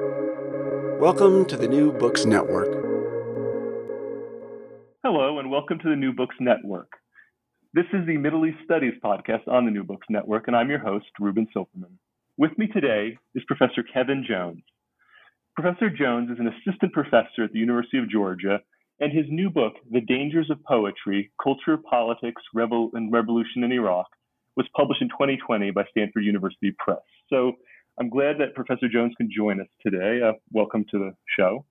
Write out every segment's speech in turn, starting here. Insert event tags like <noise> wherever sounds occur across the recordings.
Welcome to the New Books Network. Hello, and welcome to the New Books Network. This is the Middle East Studies podcast on the New Books Network, and I'm your host, Ruben Silverman. With me today is Professor Kevin Jones. Professor Jones is an assistant professor at the University of Georgia, and his new book, The Dangers of Poetry Culture, Politics, Rebel, and Revolution in Iraq, was published in 2020 by Stanford University Press. So I'm glad that Professor Jones can join us today. Uh, welcome to the show.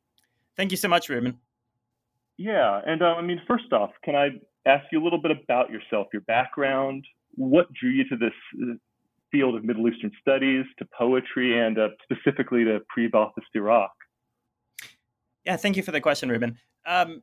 Thank you so much, Ruben. Yeah, and uh, I mean, first off, can I ask you a little bit about yourself, your background, what drew you to this uh, field of Middle Eastern studies, to poetry, and uh, specifically to pre-Ba'athist Iraq? Yeah, thank you for the question, Ruben. Um,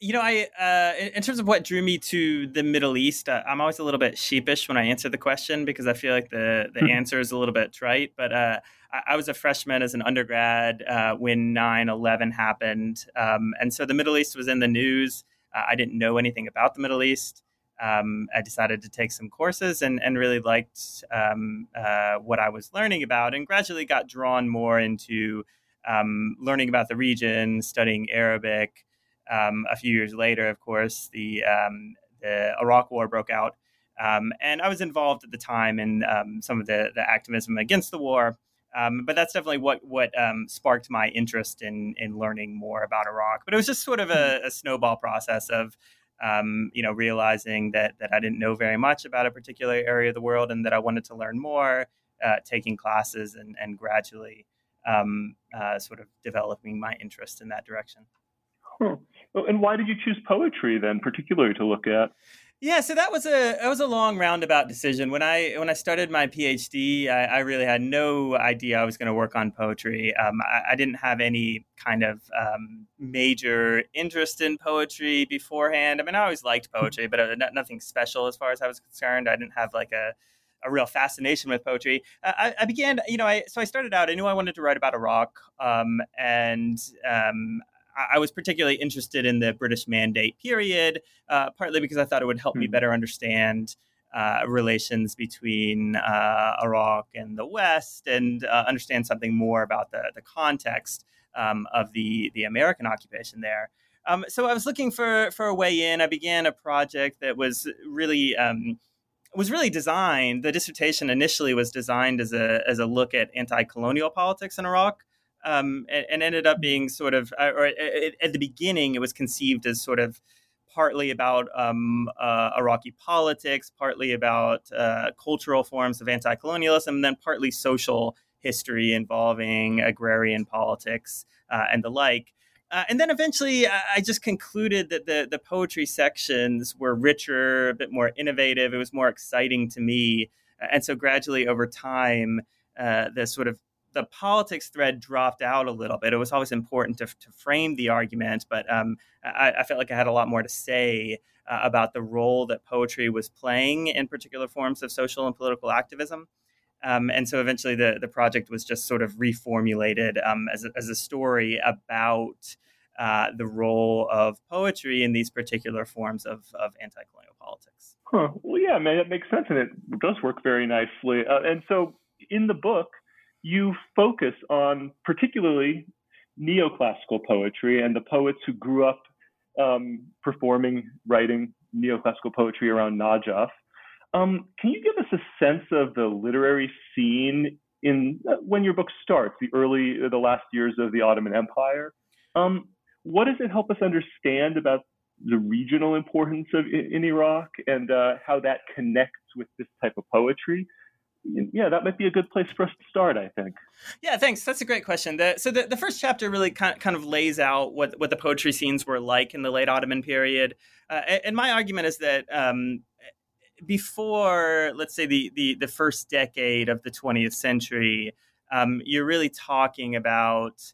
you know, I uh, in terms of what drew me to the Middle East, uh, I'm always a little bit sheepish when I answer the question because I feel like the the hmm. answer is a little bit trite. But uh, I, I, was a freshman as an undergrad uh, when 9/11 happened, um, and so the Middle East was in the news. Uh, I didn't know anything about the Middle East. Um, I decided to take some courses and, and really liked um, uh, what I was learning about, and gradually got drawn more into um, learning about the region, studying Arabic. Um, a few years later, of course, the, um, the Iraq War broke out. Um, and I was involved at the time in um, some of the, the activism against the war. Um, but that's definitely what what um, sparked my interest in in learning more about Iraq. But it was just sort of a, hmm. a snowball process of um, you know realizing that that I didn't know very much about a particular area of the world and that I wanted to learn more, uh, taking classes and and gradually um, uh, sort of developing my interest in that direction. Huh. And why did you choose poetry then, particularly to look at? Yeah, so that was a that was a long roundabout decision. When I when I started my PhD, I, I really had no idea I was going to work on poetry. Um, I, I, didn't have any kind of um, major interest in poetry beforehand. I mean, I always liked poetry, but uh, nothing special as far as I was concerned. I didn't have like a a real fascination with poetry. Uh, I, I, began, you know, I so I started out. I knew I wanted to write about Iraq, um, and um, I was particularly interested in the British Mandate period, uh, partly because I thought it would help mm-hmm. me hmm. better understand uh, relations between uh, Iraq and the West and uh, understand something more about the, the context um, of the, the American occupation there. Um, so I was looking for, for a way in. I began a project that was really um, was really designed. The dissertation initially was designed as a as a look at anti-colonial politics in Iraq um, and, and, ended up being sort of, uh, or at, at, the beginning, it was conceived as sort of partly about um, uh, Iraqi politics, partly about uh, cultural forms of anti colonialism, and then partly social history involving agrarian politics uh, and the like. Uh, and then eventually, I just concluded that the, the poetry sections were richer, a bit more innovative. It was more exciting to me. And so, gradually over time, uh, the sort of the politics thread dropped out a little bit. It was always important to, to frame the argument, but um, I, I, felt like I had a lot more to say uh, about the role that poetry was playing in particular forms of social and political activism. Um, and so eventually the, the project was just sort of reformulated um, as, a, as a story about uh, the role of poetry in these particular forms of, of anti colonial politics. Huh. Well, yeah, man, that makes sense, and it does work very nicely. Uh, and so in the book, you focus on particularly neoclassical poetry and the poets who grew up um, performing, writing neoclassical poetry around Najaf. Um, can you give us a sense of the literary scene in uh, when your book starts, the early, the last years of the Ottoman Empire? Um, what does it help us understand about the regional importance of in, in Iraq and uh, how that connects with this type of poetry? Yeah, that might be a good place for us to start, I think. Yeah, thanks. That's a great question. The, so the, the first chapter really kind kind of lays out what, what the poetry scenes were like in the late Ottoman period. Uh, and my argument is that um, before, let's say, the, the, the, first decade of the 20th century, um, you're really talking about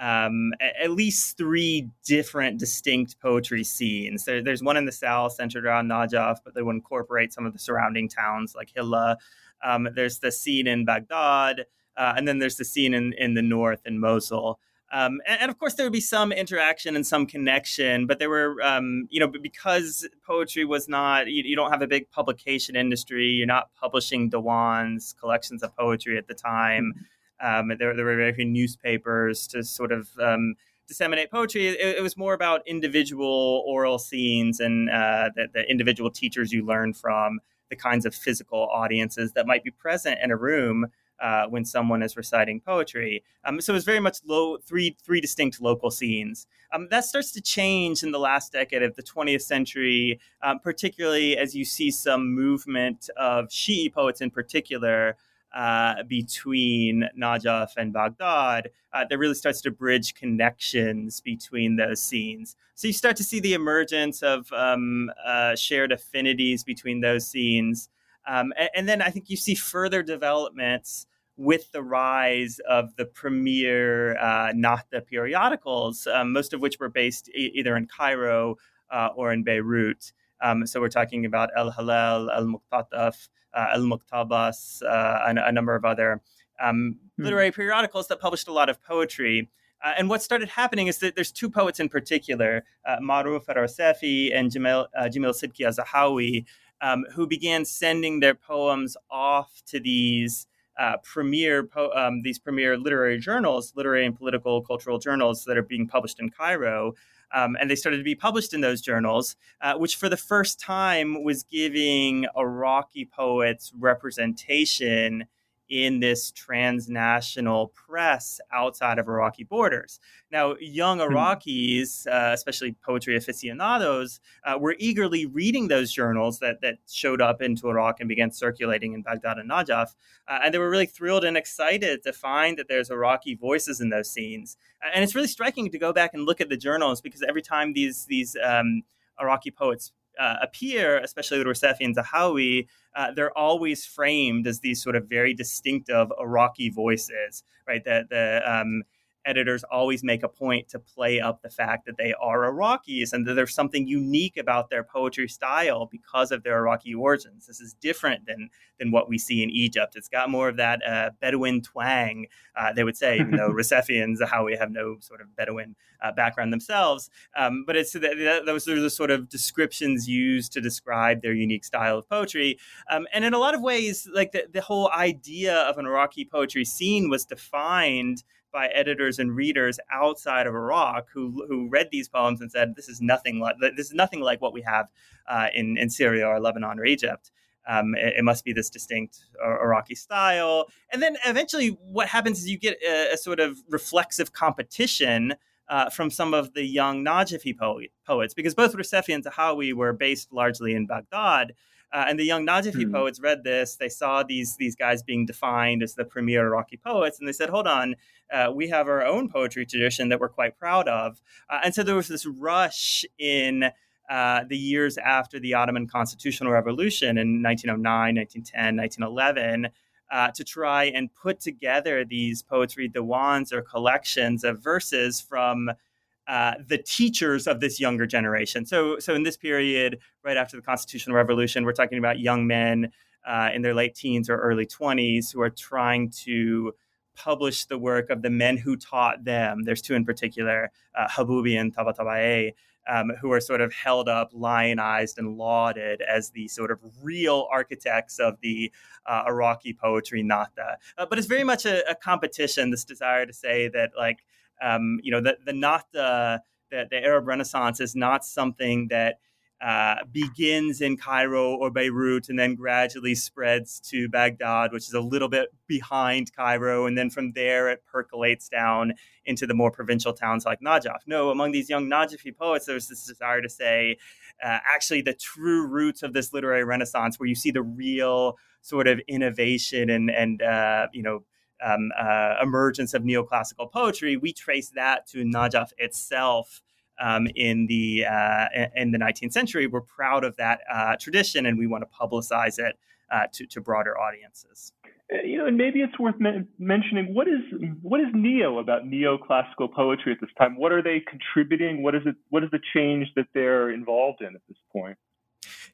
um, at least three different distinct poetry scenes. There, there's one in the south centered around Najaf, but they would incorporate some of the surrounding towns like Hilla. Um, there's the scene in Baghdad, uh, and then there's the scene in, in the north in Mosul. Um, and, and, of course, there would be some interaction and some connection, but there were, um, you know, because poetry was not, you, you, don't have a big publication industry, you're not publishing diwans, collections of poetry at the time. Um, there, there, were very few newspapers to sort of um, disseminate poetry. It, it, was more about individual oral scenes and uh, the, the, individual teachers you learn from, the kinds of physical audiences that might be present in a room uh, when someone is reciting poetry. Um, so it was very much low, three three distinct local scenes. Um, that starts to change in the last decade of the 20th century, um, particularly as you see some movement of Shi'i poets in particular. Uh, between Najaf and Baghdad, uh, that really starts to bridge connections between those scenes. So you start to see the emergence of um, uh, shared affinities between those scenes. Um, and, and, then I think you see further developments with the rise of the premier uh, Nahda periodicals, um, most of which were based e- either in Cairo uh, or in Beirut. Um, so we're talking about El Hilal, El Muqtataf, uh, El Muqtabas, uh, and a number of other um, hmm. literary periodicals that published a lot of poetry. Uh, and what started happening is that there's two poets in particular, uh, Maruf al-Rusafi and Jamil, uh, Jamil Sidki Zahawi, um, who began sending their poems off to these uh, premier po- um, these premier literary journals, literary and political cultural journals that are being published in Cairo. Um, and they started to be published in those journals, uh, which for the first time was giving Iraqi poets representation in this transnational press outside of Iraqi borders. Now, young hmm. Iraqis, uh, especially poetry aficionados, uh, were eagerly reading those journals that, that showed up into Iraq and began circulating in Baghdad and Najaf. Uh, and they were really thrilled and excited to find that there's Iraqi voices in those scenes. And it's really striking to go back and look at the journals because every time these, these um, Iraqi poets uh, appear, especially with Rusafi and Zahawi, uh, they're always framed as these sort of very distinctive Iraqi voices, right? The, the um, editors always make a point to play up the fact that they are Iraqis and that there's something unique about their poetry style because of their Iraqi origins. This is different than than what we see in Egypt. It's got more of that uh, Bedouin twang, uh, they would say, even though Rusafi and Zahawi have no sort of Bedouin uh, background themselves. Um, but it's that, those are the sort of descriptions used to describe their unique style of poetry. Um, and in a lot of ways, like the, the whole idea of an Iraqi poetry scene was defined by editors and readers outside of Iraq who who read these poems and said, "This is nothing like this is nothing like what we have uh, in in Syria or Lebanon or Egypt." Um, it, it, must be this distinct Iraqi style. And then eventually, what happens is you get a, a sort of reflexive competition uh, from some of the young Najafi poets, because both Rusafi and Zahawi were based largely in Baghdad. Uh, and the young Najafi mm-hmm. poets read this. They saw these these guys being defined as the premier Iraqi poets, and they said, "Hold on, uh, we have our own poetry tradition that we're quite proud of." Uh, and so there was this rush in uh, the years after the Ottoman constitutional revolution in 1909, 1910, 1911. Uh, to try and put together these poetry diwans or collections of verses from uh, the teachers of this younger generation. So, so in this period, right after the Constitutional Revolution, we're talking about young men uh, in their late teens or early 20s who are trying to publish the work of the men who taught them. There's two in particular, uh, Habubi and Tabatabai, um, who are sort of held up, lionized, and lauded as the sort of real architects of the uh, Iraqi poetry Nahda. Uh, but it's very much a, a competition, this desire to say that, like, um, you know, the, the the, the, the Arab Renaissance is not something that uh, begins in Cairo or Beirut and then gradually spreads to Baghdad, which is a little bit behind Cairo. And then from there, it percolates down into the more provincial towns like Najaf. No, among these young Najafi poets, there's this desire to say, uh, actually, the true roots of this literary renaissance, where you see the real sort of innovation and, and uh, you know, um, uh, emergence of neoclassical poetry, we trace that to Najaf itself. Um, in the uh, in the 19th century, we're proud of that uh, tradition, and we want to publicize it uh, to, to broader audiences. Uh, you know, and maybe it's worth me- mentioning what is what is neo about neoclassical poetry at this time. What are they contributing? What is it? What is the change that they're involved in at this point?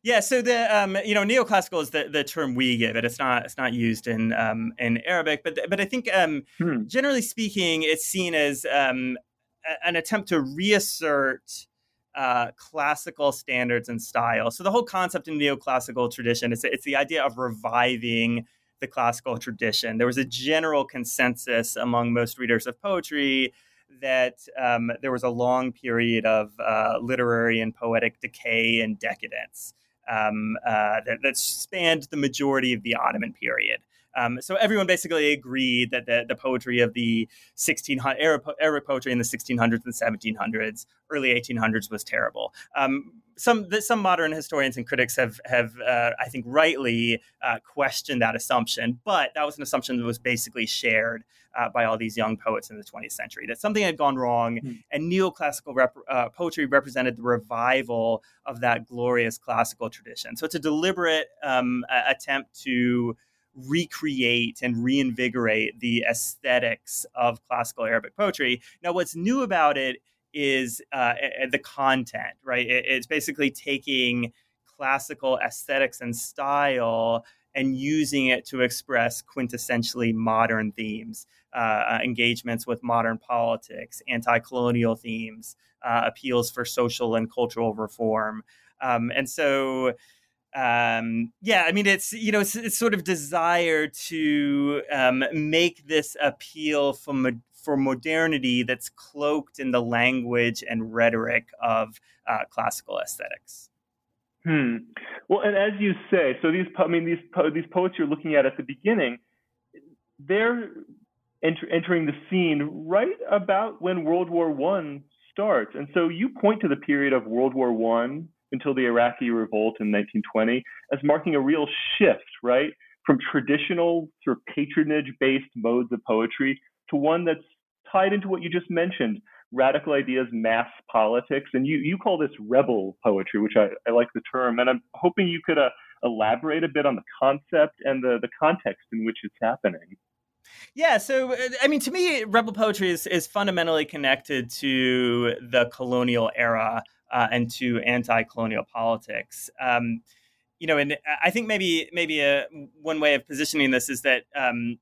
Yeah, so the um, you know neoclassical is the, the term we give it. It's not it's not used in um, in Arabic, but but I think um, hmm. generally speaking, it's seen as um, an attempt to reassert uh, classical standards and style. So the whole concept in neoclassical tradition is it's the idea of reviving the classical tradition. There was a general consensus among most readers of poetry that um, there was a long period of uh, literary and poetic decay and decadence um, uh, that, that, spanned the majority of the Ottoman period. Um, so everyone basically agreed that the, the poetry of the 1600 Arabic poetry in the 1600s and 1700s, early 1800s was terrible. Um, some some modern historians and critics have have uh, I think rightly uh, questioned that assumption, but that was an assumption that was basically shared uh, by all these young poets in the 20th century that something had gone wrong, mm-hmm. and neoclassical rep- uh, poetry represented the revival of that glorious classical tradition. So it's a deliberate um, attempt to recreate and reinvigorate the aesthetics of classical Arabic poetry. Now, what's new about it is uh, the content, right? It's basically taking classical aesthetics and style and using it to express quintessentially modern themes, uh, uh engagements with modern politics, anti colonial themes, uh, appeals for social and cultural reform. Um, and so, um, yeah, I mean, it's you know, it's, it's sort of desire to um, make this appeal for mo- for modernity that's cloaked in the language and rhetoric of uh, classical aesthetics. Hmm. Well, and as you say, so these I mean these these poets you're looking at at the beginning, they're enter, entering the scene right about when World War One starts, and so you point to the period of World War One until the Iraqi revolt in 1920 as marking a real shift, right? From traditional sort of patronage based modes of poetry to one that's tied into what you just mentioned radical ideas, mass politics. And you, you call this rebel poetry, which I, I like the term. And I'm hoping you could uh, elaborate a bit on the concept and the, the context in which it's happening. Yeah, so I mean, to me, rebel poetry is, is fundamentally connected to the colonial era uh, and to anti-colonial politics. Um, you know, and I think maybe maybe a one way of positioning this is that um,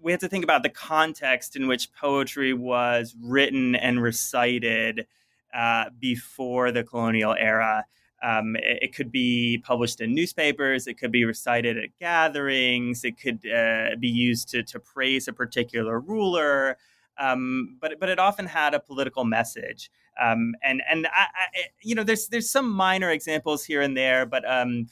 we have to think about the context in which poetry was written and recited uh, before the colonial era. Um, it, it, could be published in newspapers. It could be recited at gatherings. It could uh, be used to, to praise a particular ruler. Um, but but it often had a political message. Um, and and I, I, you know, there's there's some minor examples here and there, but um,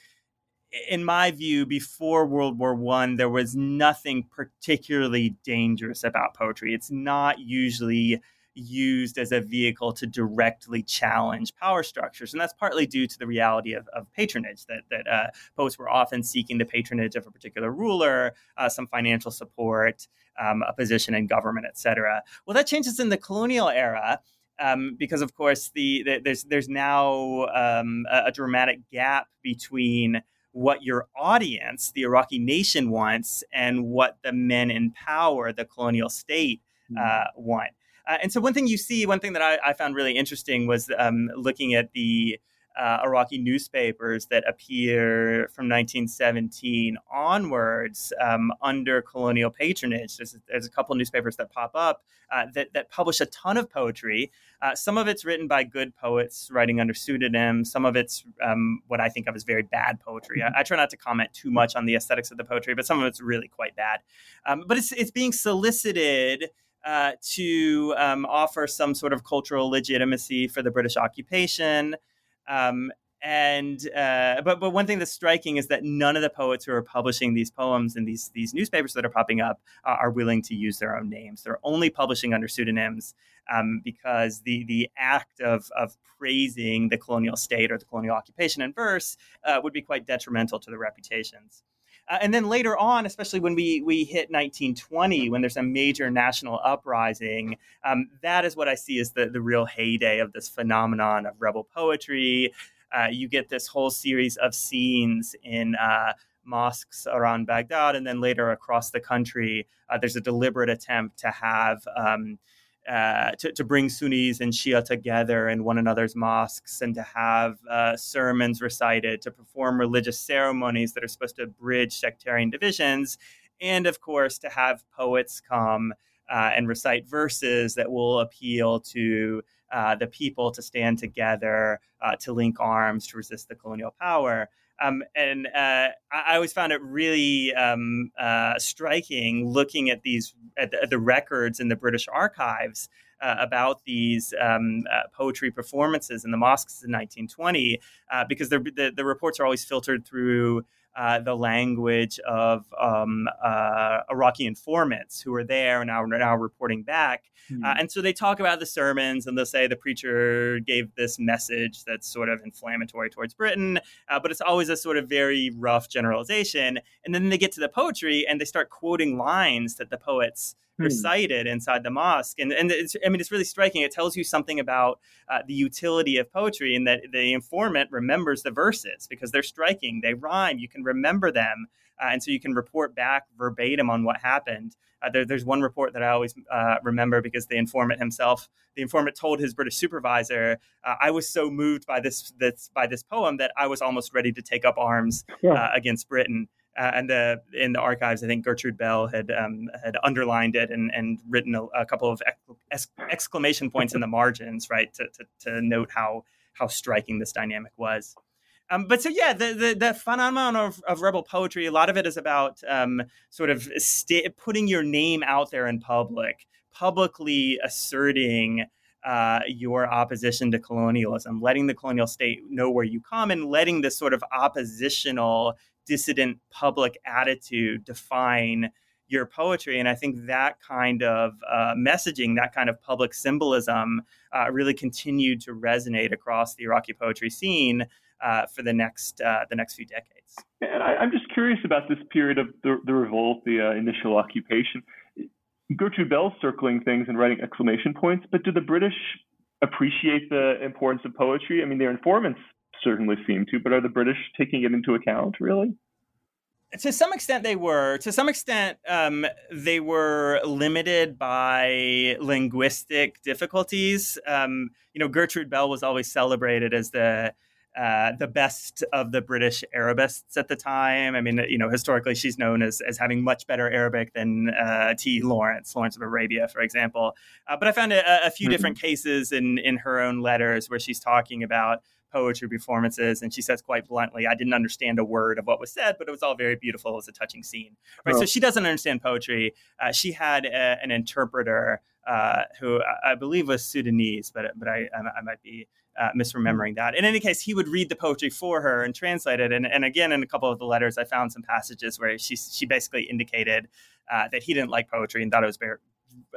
in my view, before World War One, there was nothing particularly dangerous about poetry. It's not usually used as a vehicle to directly challenge power structures. And that's partly due to the reality of, of patronage, that, that uh, poets were often seeking the patronage of a particular ruler, uh, some financial support, um, a position in government, et cetera. Well, that changes in the colonial era um, because of course the, the, there's there's now um, a, a, dramatic gap between what your audience, the Iraqi nation, wants and what the men in power, the colonial state, mm-hmm. uh, want. Uh, and so one thing you see, one thing that I, I found really interesting was um, looking at the uh, Iraqi newspapers that appear from 1917 onwards um, under colonial patronage. There's, there's, a couple of newspapers that pop up uh, that, that publish a ton of poetry. Uh, some of it's written by good poets writing under pseudonyms. Some of it's um, what I think of as very bad poetry. I, I, try not to comment too much on the aesthetics of the poetry, but some of it's really quite bad. Um, but it's, it's being solicited. Uh, to um, offer some sort of cultural legitimacy for the British occupation, um, and uh, but but one thing that's striking is that none of the poets who are publishing these poems in these these newspapers that are popping up uh, are willing to use their own names. They're only publishing under pseudonyms um, because the the act of of praising the colonial state or the colonial occupation in verse uh, would be quite detrimental to their reputations. Uh, and then later on, especially when we we hit 1920, when there's a major national uprising, um, that is what I see as the the real heyday of this phenomenon of rebel poetry. Uh, you get this whole series of scenes in uh, mosques around Baghdad, and then later across the country. Uh, there's a deliberate attempt to have um, uh, to, to bring Sunnis and Shia together in one another's mosques and to have uh, sermons recited, to perform religious ceremonies that are supposed to bridge sectarian divisions, and of course, to have poets come uh, and recite verses that will appeal to uh, the people to stand together, uh, to link arms, to resist the colonial power. Um, and uh, I always found it really um, uh, striking looking at these at the, at the, records in the British archives uh, about these um, uh, poetry performances in the mosques in 1920, uh, because the, the, reports are always filtered through uh, the language of um, uh, Iraqi informants who are there and are now reporting back. Mm-hmm. Uh, and so they talk about the sermons and they'll say the preacher gave this message that's sort of inflammatory towards Britain, uh, but it's always a sort of very rough generalization. And then they get to the poetry and they start quoting lines that the poets hmm. Recited inside the mosque. And, and it's, I mean, it's really striking. It tells you something about uh, the utility of poetry and that the informant remembers the verses because they're striking, they rhyme, you can remember them. Uh, and so you can report back verbatim on what happened. Uh, there, there's one report that I always uh, remember because the informant himself, the informant told his British supervisor, uh, "I was so moved by this, this by this poem that I was almost ready to take up arms yeah. Uh, against Britain." Uh, and the, in the archives, I think Gertrude Bell had um, had underlined it and, and written a, a couple of ex- exclamation points in the margins, right, to, to, to, note how how striking this dynamic was. Um, but so yeah, the, the, the phenomenon of, of, rebel poetry, a lot of it is about um, sort of st- putting your name out there in public, publicly asserting uh, your opposition to colonialism, letting the colonial state know where you come, and letting this sort of oppositional dissident public attitude define your poetry. And I think that kind of uh, messaging, that kind of public symbolism, uh, really continued to resonate across the Iraqi poetry scene uh, for the next uh, the next few decades. And I, am just curious about this period of the, the revolt, the uh, initial occupation. Gertrude Bell's circling things and writing exclamation points, but do the British appreciate the importance of poetry? I mean, their informants certainly seem to, but are the British taking it into account really? To some extent, they were. To some extent, um, they were limited by linguistic difficulties. Um, you know, Gertrude Bell was always celebrated as the uh, the best of the British Arabists at the time. I mean, you know, historically, she's known as, as having much better Arabic than uh, T. Lawrence, Lawrence of Arabia, for example. Uh, but I found a, a few mm-hmm. different cases in, in her own letters where she's talking about poetry performances, and she says quite bluntly, "I didn't understand a word of what was said, but it was all very beautiful. It was a touching scene." Right. Oh. So she doesn't understand poetry. Uh, she had a, an interpreter uh, who I, I believe was Sudanese, but but I I, I might be uh, misremembering that. In any case, he would read the poetry for her and translate it. And, and again, in a couple of the letters, I found some passages where she she basically indicated uh, that he didn't like poetry and thought it was very,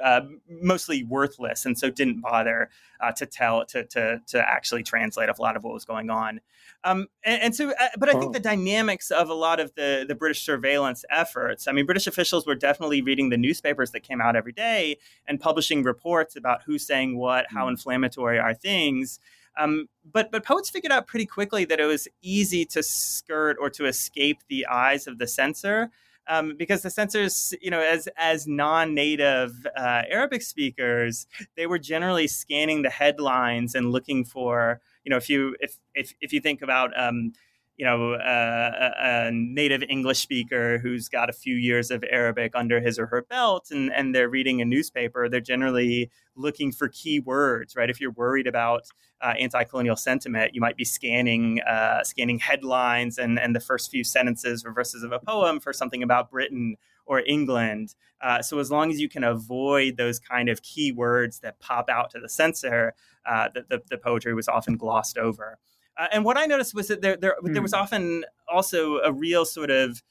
uh, mostly worthless, and so didn't bother uh, to tell to, to to actually translate a lot of what was going on. Um, and, and, so, uh, but I think oh. the dynamics of a lot of the the British surveillance efforts. I mean, British officials were definitely reading the newspapers that came out every day and publishing reports about who's saying what, how mm. inflammatory are things. Um, but but poets figured out pretty quickly that it was easy to skirt or to escape the eyes of the censor um, because the censors, you know, as as non-native uh, Arabic speakers, they were generally scanning the headlines and looking for, you know, if you if if if you think about um, you know, uh, a, native English speaker who's got a few years of Arabic under his or her belt, and, and they're reading a newspaper, they're generally looking for key words, right? If you're worried about uh, anti-colonial sentiment, you might be scanning uh, scanning headlines and, and the first few sentences or verses of a poem for something about Britain or England. Uh, so as long as you can avoid those kind of key words that pop out to the censor, uh, the, the, the poetry was often glossed over. Uh, and what I noticed was that there, there, mm. there was hmm. often also a real sort of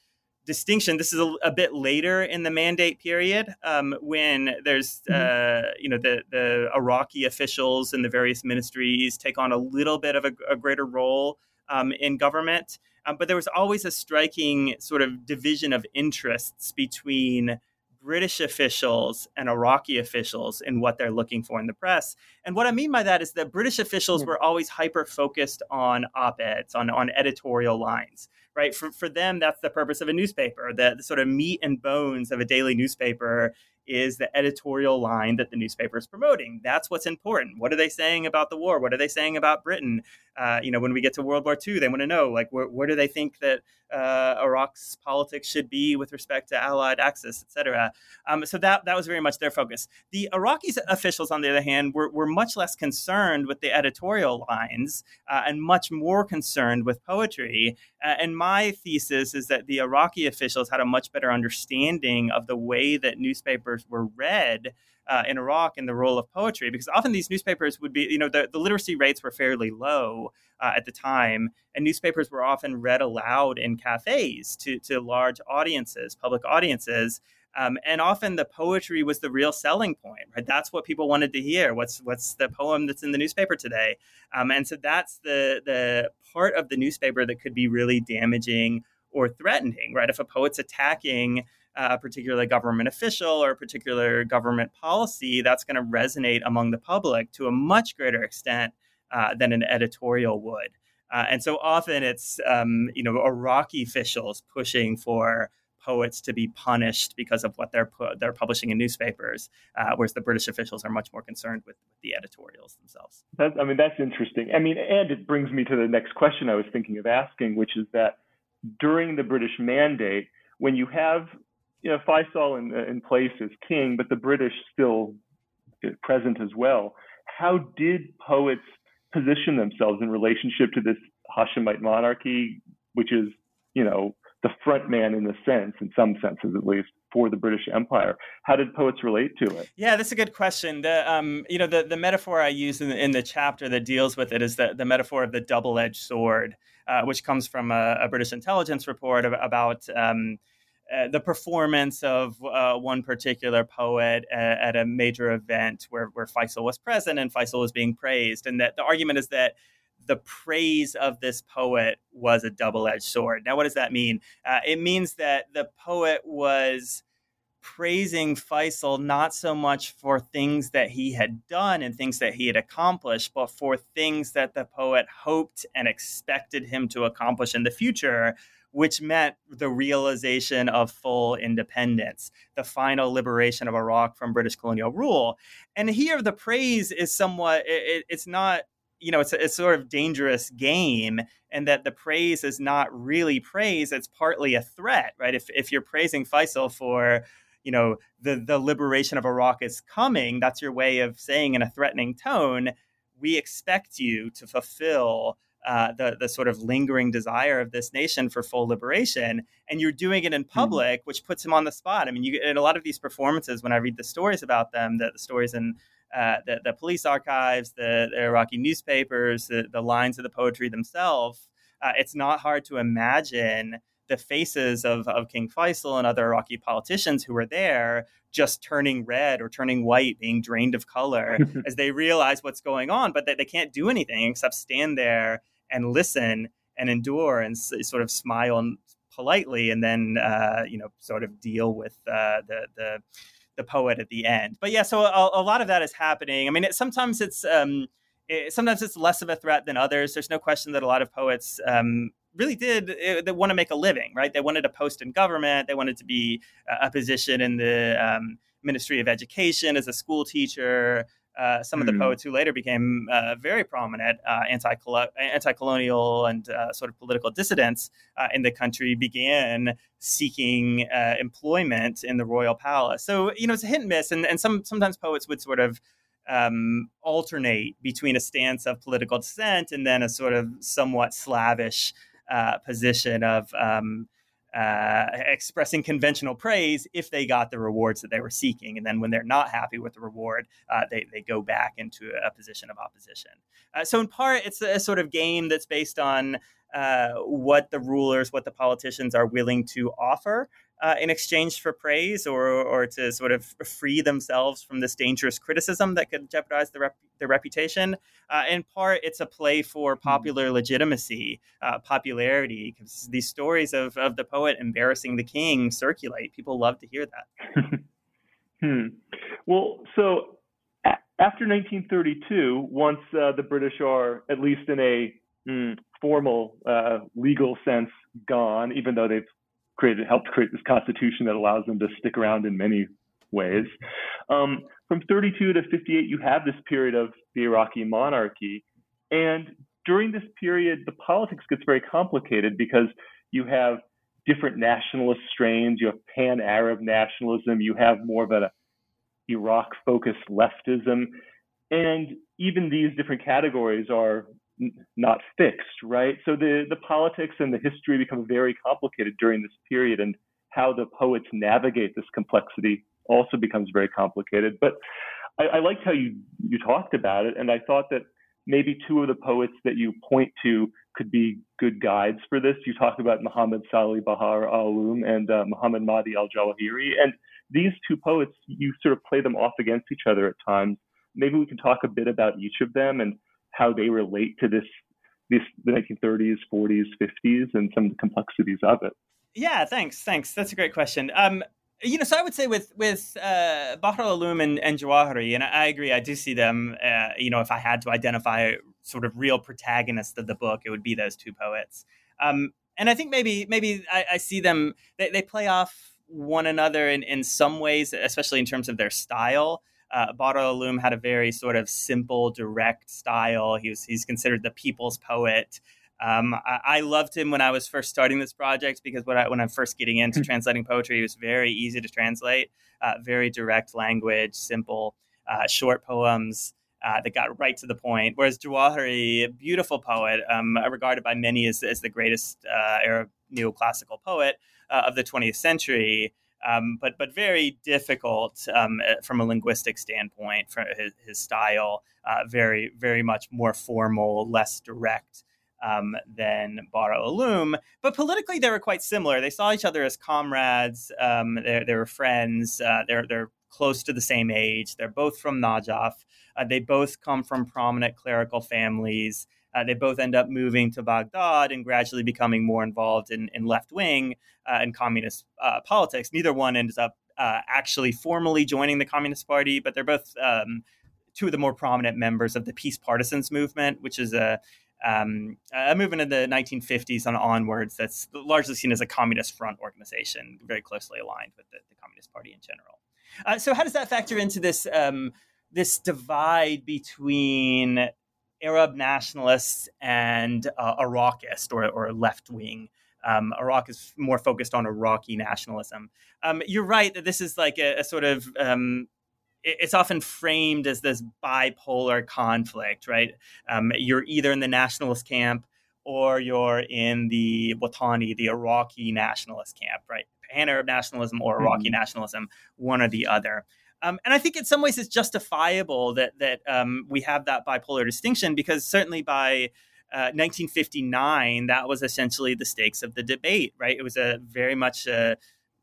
distinction. This is a, a bit later in the mandate period when there's, mm uh, you know, the, the Iraqi officials and the various ministries take on a little bit of a, a greater role um, in government. Um, but there was always a striking sort of division of interests between British officials and Iraqi officials in what they're looking for in the press. And what I mean by that is that British officials were always hyper focused on op eds, on, on editorial lines, right? For, for them, that's the purpose of a newspaper. The, the sort of meat and bones of a daily newspaper is the editorial line that the newspaper is promoting. That's what's important. What are they saying about the war? What are they saying about Britain? Uh, you know, when we get to World War II, they want to know like where, where do they think that uh, Iraq's politics should be with respect to Allied Axis, et cetera. Um, so that that was very much their focus. The Iraqi officials, on the other hand, were, were much less concerned with the editorial lines uh, and much more concerned with poetry. Uh, and my thesis is that the Iraqi officials had a much better understanding of the way that newspapers were read uh, in Iraq and the role of poetry, because often these newspapers would be, you know, the, the literacy rates were fairly low uh, at the time, and newspapers were often read aloud in cafes to, to large audiences, public audiences. Um, and often the poetry was the real selling point, right? That's what people wanted to hear. What's what's the poem that's in the newspaper today? Um, and so that's the the part of the newspaper that could be really damaging or threatening, right? If a poet's attacking a particular government official or a particular government policy, that's going to resonate among the public to a much greater extent uh, than an editorial would. Uh, and so often it's um, you know Iraqi officials pushing for poets to be punished because of what they're pu- they're publishing in newspapers, uh, whereas the British officials are much more concerned with, with the editorials themselves. That's, I mean, that's interesting. I mean, and it brings me to the next question I was thinking of asking, which is that during the British Mandate, when you have you know, Faisal in, in place as king, but the British still present as well. How did poets position themselves in relationship to this Hashemite monarchy, which is, you know, the front man in the sense, in some senses at least, for the British Empire. How did poets relate to it? Yeah, that's a good question. The um, you know, the, the metaphor I use in the, in the chapter that deals with it is the, the metaphor of the double-edged sword, uh, which comes from a, a, British intelligence report about um, uh, the performance of uh, one particular poet at, at, a major event where, where Faisal was present and Faisal was being praised. And that the argument is that the praise of this poet was a double edged sword. Now, what does that mean? Uh, it means that the poet was praising Faisal not so much for things that he had done and things that he had accomplished, but for things that the poet hoped and expected him to accomplish in the future which meant the realization of full independence, the final liberation of Iraq from British colonial rule. And here, the praise is somewhat, it, it's not you know, it's a, it's sort of dangerous game, and that the praise is not really praise; it's partly a threat, right? If if you're praising Faisal for, you know, the the liberation of Iraq is coming, that's your way of saying in a threatening tone, we expect you to fulfill uh, the the sort of lingering desire of this nation for full liberation, and you're doing it in hmm. public, mm-hmm. which puts him on the spot. I mean, you in a lot of these performances, when I read the stories about them, the, the stories in uh, the, the police archives, the, the Iraqi newspapers, the, the lines of the poetry themselves, uh, it's not hard to imagine the faces of, of King Faisal and other Iraqi politicians who were there just turning red or turning white, being drained of color <laughs> as they realize what's going on, but they, they can't do anything except stand there and listen and endure and sort of smile and politely and then, uh, you know, sort of deal with uh, the, the, the poet at the end. But yeah, so a, a lot of that is happening. I mean, it, sometimes it's, um, it, sometimes it's less of a threat than others. There's no question that a lot of poets um, really did uh, they want to make a living, right? They wanted a post in government. They wanted to be a position in the um, Ministry of Education as a school teacher. Uh, some mm. of the hmm. poets who later became uh, very prominent uh, anti colonial and uh, sort of political dissidents uh, in the country began seeking employment in the royal palace. So you know it's a hit and miss, and, and some sometimes poets would sort of um, alternate between a stance of political dissent and then a sort of somewhat slavish uh, position of um, uh, expressing conventional praise if they got the rewards that they were seeking. And then when they're not happy with the reward, uh, they, they go back into a position of opposition. Uh, so, in part, it's a, a, sort of game that's based on uh, what the rulers, what the politicians are willing to offer uh, in exchange for praise or, or to sort of free themselves from this dangerous criticism that could jeopardize their, rep- their reputation. Uh, in part, it's a play for hmm. popular legitimacy, uh, popularity, because these stories of, of the poet embarrassing the king circulate. People love to hear that. <laughs> hmm. Well, so after 1932, once uh, the British are, at least in a mm, formal uh, legal sense, gone, even though they've created, helped create this constitution that allows them to stick around in many ways. Um, from 32 to 58, you have this period of the Iraqi monarchy. And during this period, the politics gets very complicated because you have different nationalist strains, you have pan Arab nationalism, you have more of an Iraq focused leftism. And even these different categories are not fixed, right? So the, the politics and the history become very complicated during this period, and how the poets navigate this complexity also becomes very complicated. But I, I liked how you, you talked about it, and I thought that maybe two of the poets that you point to could be good guides for this. You talk about Muhammad Salih Bahr al-Ulum and uh, Muhammad Mahdi al-Jawahiri, and these two poets, you sort of play them off against each other at times. Maybe we can talk a bit about each of them and how they relate to this, this the 1930s, 40s, 50s, and some of the complexities of it. Yeah, thanks, thanks. That's a great question. Um, you know, so I would say with with uh, Bahr al-Ulum and, and and I, I, agree. I do see them. Uh, you know, if I had to identify sort of real protagonists of the book, it would be those two poets. Um, and I think maybe maybe I, I see them. They, they play off one another in, in some ways, especially in terms of their style. Uh, al-Ulum had a very sort of simple, direct style. He was he's considered the people's poet. Um, I, I, loved him when I was first starting this project because when, I, when I'm first getting into translating poetry, it was very easy to translate, uh, very direct language, simple, uh, short poems uh, that got right to the point. Whereas Jawahiri, a beautiful poet, um, regarded by many as, as the greatest uh, Arab neoclassical poet uh, of the 20th century, um, but but very difficult um, uh, from a linguistic standpoint. For his, his style, uh, very very much more formal, less direct. Um, than Bahr al-Ulum, but politically they were quite similar. They saw each other as comrades. Um, they, they were friends. Uh, they're they're close to the same age. They're both from Najaf. Uh, they both come from prominent clerical families. Uh, they both end up moving to Baghdad and gradually becoming more involved in, in left wing uh, and communist uh, politics. Neither one ends up uh, actually formally joining the Communist Party, but they're both um, two of the more prominent members of the Peace Partisans movement, which is a um, a movement in the 1950s and onwards that's largely seen as a communist front organization, very closely aligned with the, the Communist Party in general. Uh, so, how does that factor into this um, this divide between Arab nationalists and uh, Iraqist or, or left wing. Um, Iraq is more focused on Iraqi nationalism. Um, you're right that this is like a, a sort of um, it's often framed as this bipolar conflict, right? Um, you're either in the nationalist camp or you're in the Watani, the Iraqi nationalist camp, right? Pan Arab nationalism or Iraqi mm-hmm. nationalism, one or the other. Um, and I think in some ways it's justifiable that that um, we have that bipolar distinction because certainly by uh, 1959 that was essentially the stakes of the debate, right? It was a very much a,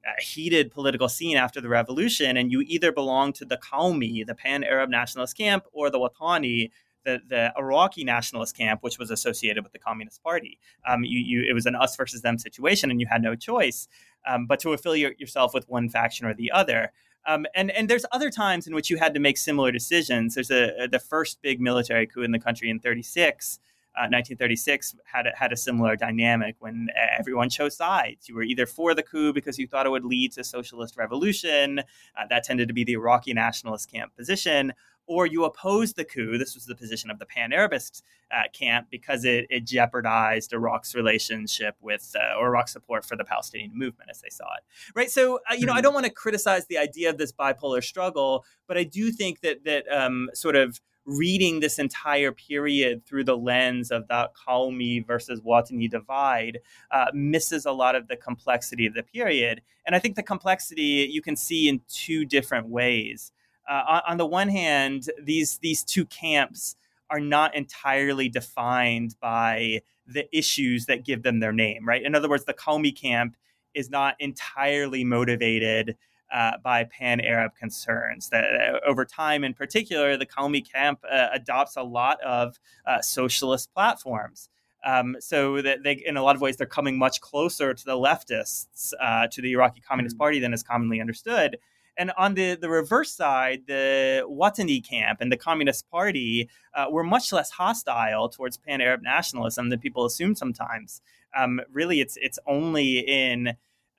a heated political scene after the revolution, and you either belong to the Qawmi, the Pan-Arab nationalist camp, or the Watani, the, the Iraqi nationalist camp, which was associated with the Communist Party. Um, you, you, it was an us versus them situation, and you had no choice um, but to affiliate yourself with one faction or the other. Um, and and there's other times in which you had to make similar decisions. There's a, the first big military coup in the country in 36. Uh, 1936 had a, had a similar dynamic when everyone chose sides. You were either for the coup because you thought it would lead to socialist revolution. Uh, that tended to be the Iraqi nationalist camp position, or you opposed the coup. This was the position of the pan Arabist uh, camp because it, it, jeopardized Iraq's relationship with uh, or Iraq's support for the Palestinian movement as they saw it. Right. So, uh, you know, I mm-hmm. don't want to criticize the idea of this bipolar struggle, but I do think that that um, sort of reading this entire period through the lens of that Qawmi versus Watani divide uh, misses a lot of the complexity of the period. And I think the complexity you can see in two different ways uh, on, on, the one hand, these these two camps are not entirely defined by the issues that give them their name, right? In other words, the Qawmi camp is not entirely motivated uh, by pan Arab concerns. That uh, over time, in particular, the Qawmi camp uh, adopts a lot of uh, socialist platforms. Um, so that they, in a lot of ways, they're coming much closer to the leftists, uh, to the Iraqi Communist mm. Party than is commonly understood. And on the, the reverse side, the Watani camp and the Communist Party uh, were much less hostile towards pan Arab nationalism than people assume sometimes. Um, really, it's, it's only in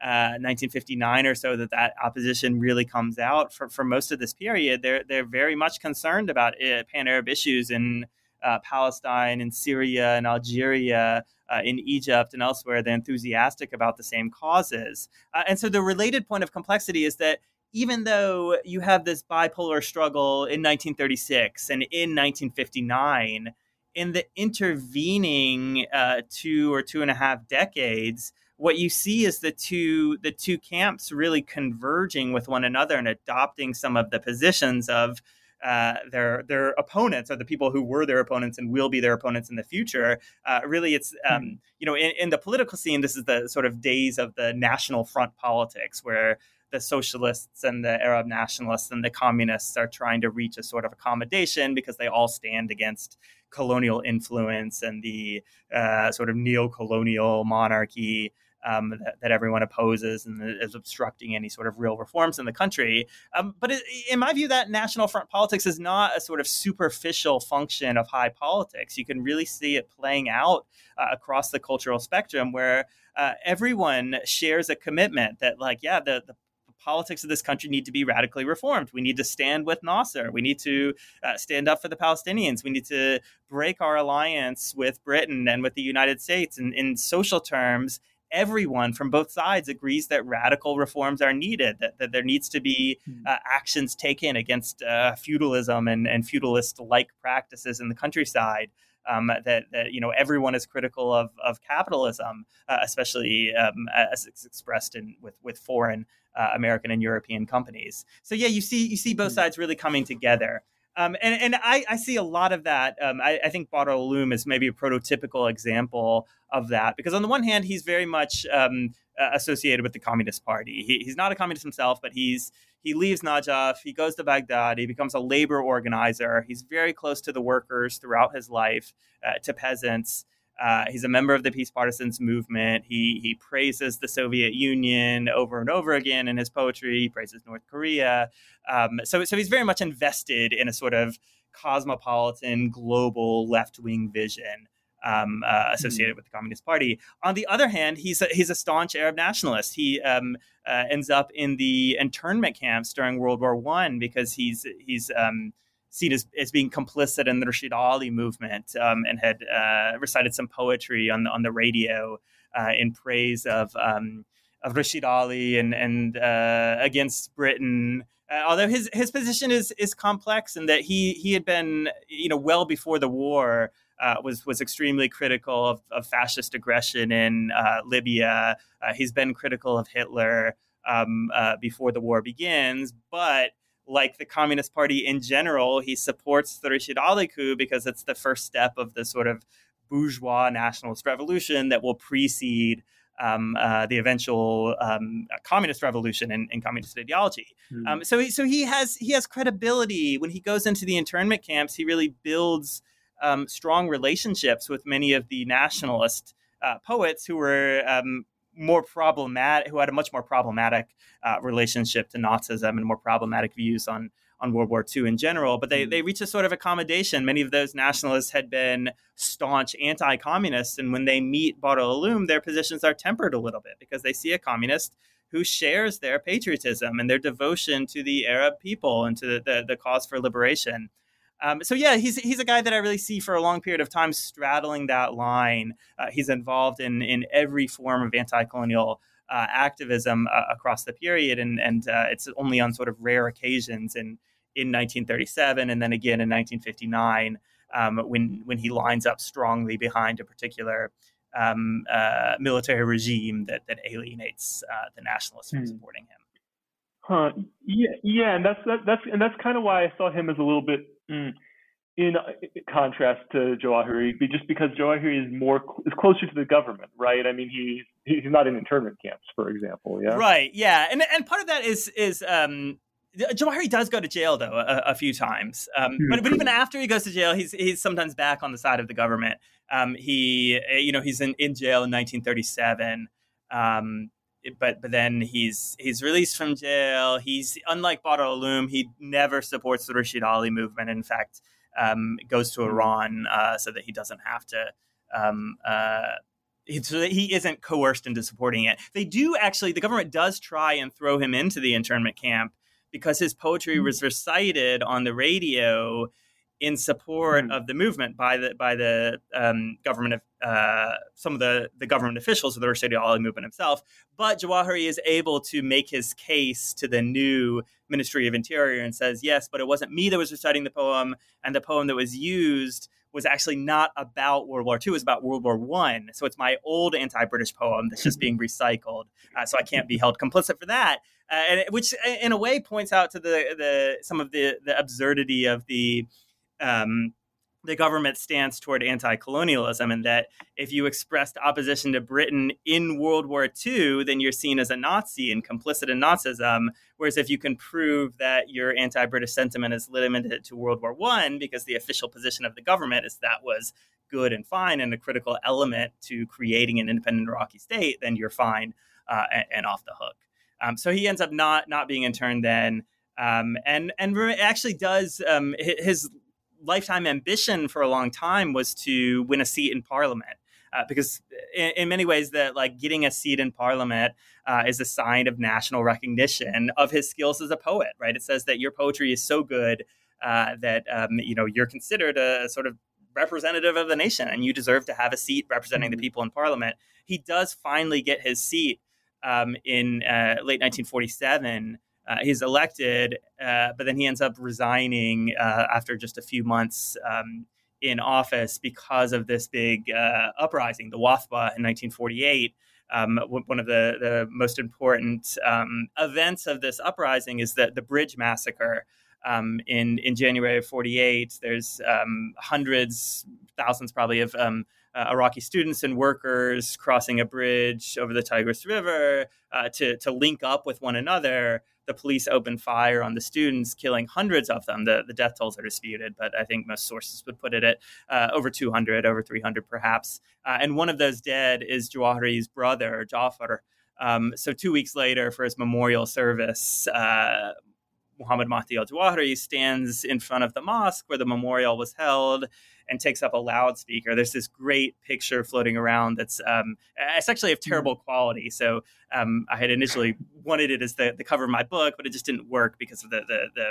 uh, 1959 or so that that opposition really comes out. For, for most of this period, they're, they're very much concerned about uh, pan Arab issues in uh, Palestine and Syria and Algeria, uh, in Egypt and elsewhere, they're enthusiastic about the same causes. Uh, and so the related point of complexity is that even though you have this bipolar struggle in 1936 and in 1959, in the intervening uh, two or two and a half decades, what you see is the two the two camps really converging with one another and adopting some of the positions of uh, their their opponents or the people who were their opponents and will be their opponents in the future. Uh, really, it's um, mm-hmm. you know in, in, the political scene, this is the sort of days of the national front politics where the socialists and the Arab nationalists and the communists are trying to reach a sort of accommodation because they all stand against colonial influence and the uh, sort of neo-colonial monarchy um, that, that, everyone opposes and is obstructing any sort of real reforms in the country. Um, but it, in my view, that national front politics is not a sort of superficial function of high politics. You can really see it playing out uh, across the cultural spectrum where uh, everyone shares a commitment that, like, yeah, the, the politics of this country need to be radically reformed. We need to stand with Nasser. We need to uh, stand up for the Palestinians. We need to break our alliance with Britain and with the United States. And in social terms, everyone from both sides agrees that radical reforms are needed, that, that there needs to be hmm. uh, actions taken against uh, feudalism and, and feudalist like practices in the countryside. Um, that, that, you know everyone is critical of, of capitalism, uh, especially um, as it's expressed in with with foreign uh, American and European companies. So yeah, you see you see both hmm. sides really coming together. Um, and and I, I, see a lot of that. Um, I, I, think Bahr al-Ulum is maybe a prototypical example of that because on the one hand, he's very much um, uh, associated with the Communist Party. He, he's not a communist himself, but he's he leaves Najaf, he goes to Baghdad, he becomes a labor organizer. He's very close to the workers throughout his life, uh, to peasants. Uh, he's a member of the Peace Partisans movement. He he praises the Soviet Union over and over again in his poetry. He praises North Korea. Um, so so he's very much invested in a sort of cosmopolitan, global left wing vision. Um, uh, associated mm with the Communist Party. On the other hand, he's a, he's a staunch Arab nationalist. He um, uh, ends up in the internment camps during World War One because he's he's um, seen as, as being complicit in the Rashid Ali movement um, and had uh, recited some poetry on the, on the radio uh, in praise of um, of Rashid Ali and and uh, against Britain. Uh, although his his position is is complex and that he he had been you know well before the war uh, was was extremely critical of, of fascist aggression in uh, Libya. he's been critical of Hitler um, before the war begins, but like the Communist Party in general, he supports the Rashid Ali coup because it's the first step of the sort of bourgeois nationalist revolution that will precede um, uh, the eventual um, communist revolution and, and communist ideology. Mm. Um, so, he, so he has he has credibility when he goes into the internment camps. He really builds um, strong relationships with many of the nationalist uh, poets who were um, more problematic, who had a much more problematic uh, relationship to Nazism and more problematic views on on World War II in general. But they, mm. they reached a sort of accommodation. Many of those nationalists had been staunch anti-communists, and when they meet al-Ulum, their positions are tempered a little bit because they see a communist who shares their patriotism and their devotion to the Arab people and to the, the, the cause for liberation. Um, so yeah, he's he's a guy that I really see for a long period of time straddling that line. Uh, he's involved in in every form of anti-colonial uh, activism uh, across the period, and and uh, it's only on sort of rare occasions in in 1937 and then again in 1959 um, when when he lines up strongly behind a particular um, uh, military regime that that alienates uh, the nationalists from hmm. supporting him. Huh. Yeah, yeah, and that's that, that's and that's kind of why I saw him as a little bit mm, in contrast to Jawahiri, just because Jawahiri is more is closer to the government, right? I mean, he's he's not in internment camps, for example. Yeah, right. Yeah, and and part of that is is um, Jawahiri does go to jail though a, a few times, um, but, but even after he goes to jail, he's he's sometimes back on the side of the government. Um, he you know he's in, in jail in 1937. Um, but but then he's he's released from jail. He's unlike Bahr al-Ulum, he never supports the Rashid Ali movement. In fact, um, goes to hmm. Iran uh, so that he doesn't have to. Um, uh, so that he isn't coerced into supporting it. They do actually. The government does try and throw him into the internment camp because his poetry hmm. was recited on the radio in support Mhm. of the movement by the by the um, government of uh, some of the the government officials of the Rashid Ali movement himself. But Jawahiri is able to make his case to the new Ministry of Interior and says, yes, but it wasn't me that was reciting the poem, and the poem that was used was actually not about World War II, it was about World War One. So it's my old anti-British poem that's just being recycled. Uh, so I can't be held complicit for that. Uh, and it- which, in a way, points out to the the some of the the absurdity of the um, the government stance toward anti-colonialism, and that if you expressed opposition to Britain in World War II, then you're seen as a Nazi and complicit in Nazism. Whereas if you can prove that your anti-British sentiment is limited to World War One, because the official position of the government is that was good and fine and a critical element to creating an independent Iraqi state, then you're fine uh, and, and off the hook. Um, so he ends up not not being interned then, um, and and actually does um, hi- his lifetime ambition for a long time was to win a seat in parliament. Uh, because in, in many ways, that like getting a seat in parliament uh, is a sign of national recognition of his skills as a poet. Right? It says that your poetry is so good uh, that um, you know you're considered a sort of representative of the nation, and you deserve to have a seat representing the Mhm. people in parliament. He does finally get his seat um, in uh, late 1947. Uh, he's elected, uh, but then he ends up resigning uh, after just a few months um, in office because of this big uh, uprising, the Wathba in 1948. Um, one of the, the most important um, events of this uprising is the, the Bridge Massacre. Um, in in January of '48, there's um, hundreds, thousands probably of um, uh, Iraqi students and workers crossing a bridge over the Tigris River uh, to to link up with one another. The police opened fire on the students, killing hundreds of them. The, the death tolls are disputed, but I think most sources would put it at uh, over 200, over 300 perhaps. Uh, and one of those dead is Jawahiri's brother, Jafar. Um, so two weeks later, for his memorial service, uh, Muhammad Mahdi al Jawahiri stands in front of the mosque where the memorial was held and takes up a loudspeaker. There's this great picture floating around that's um, it's actually of terrible quality. So um, I had initially wanted it as the, the cover of my book, but it just didn't work because of the, the, the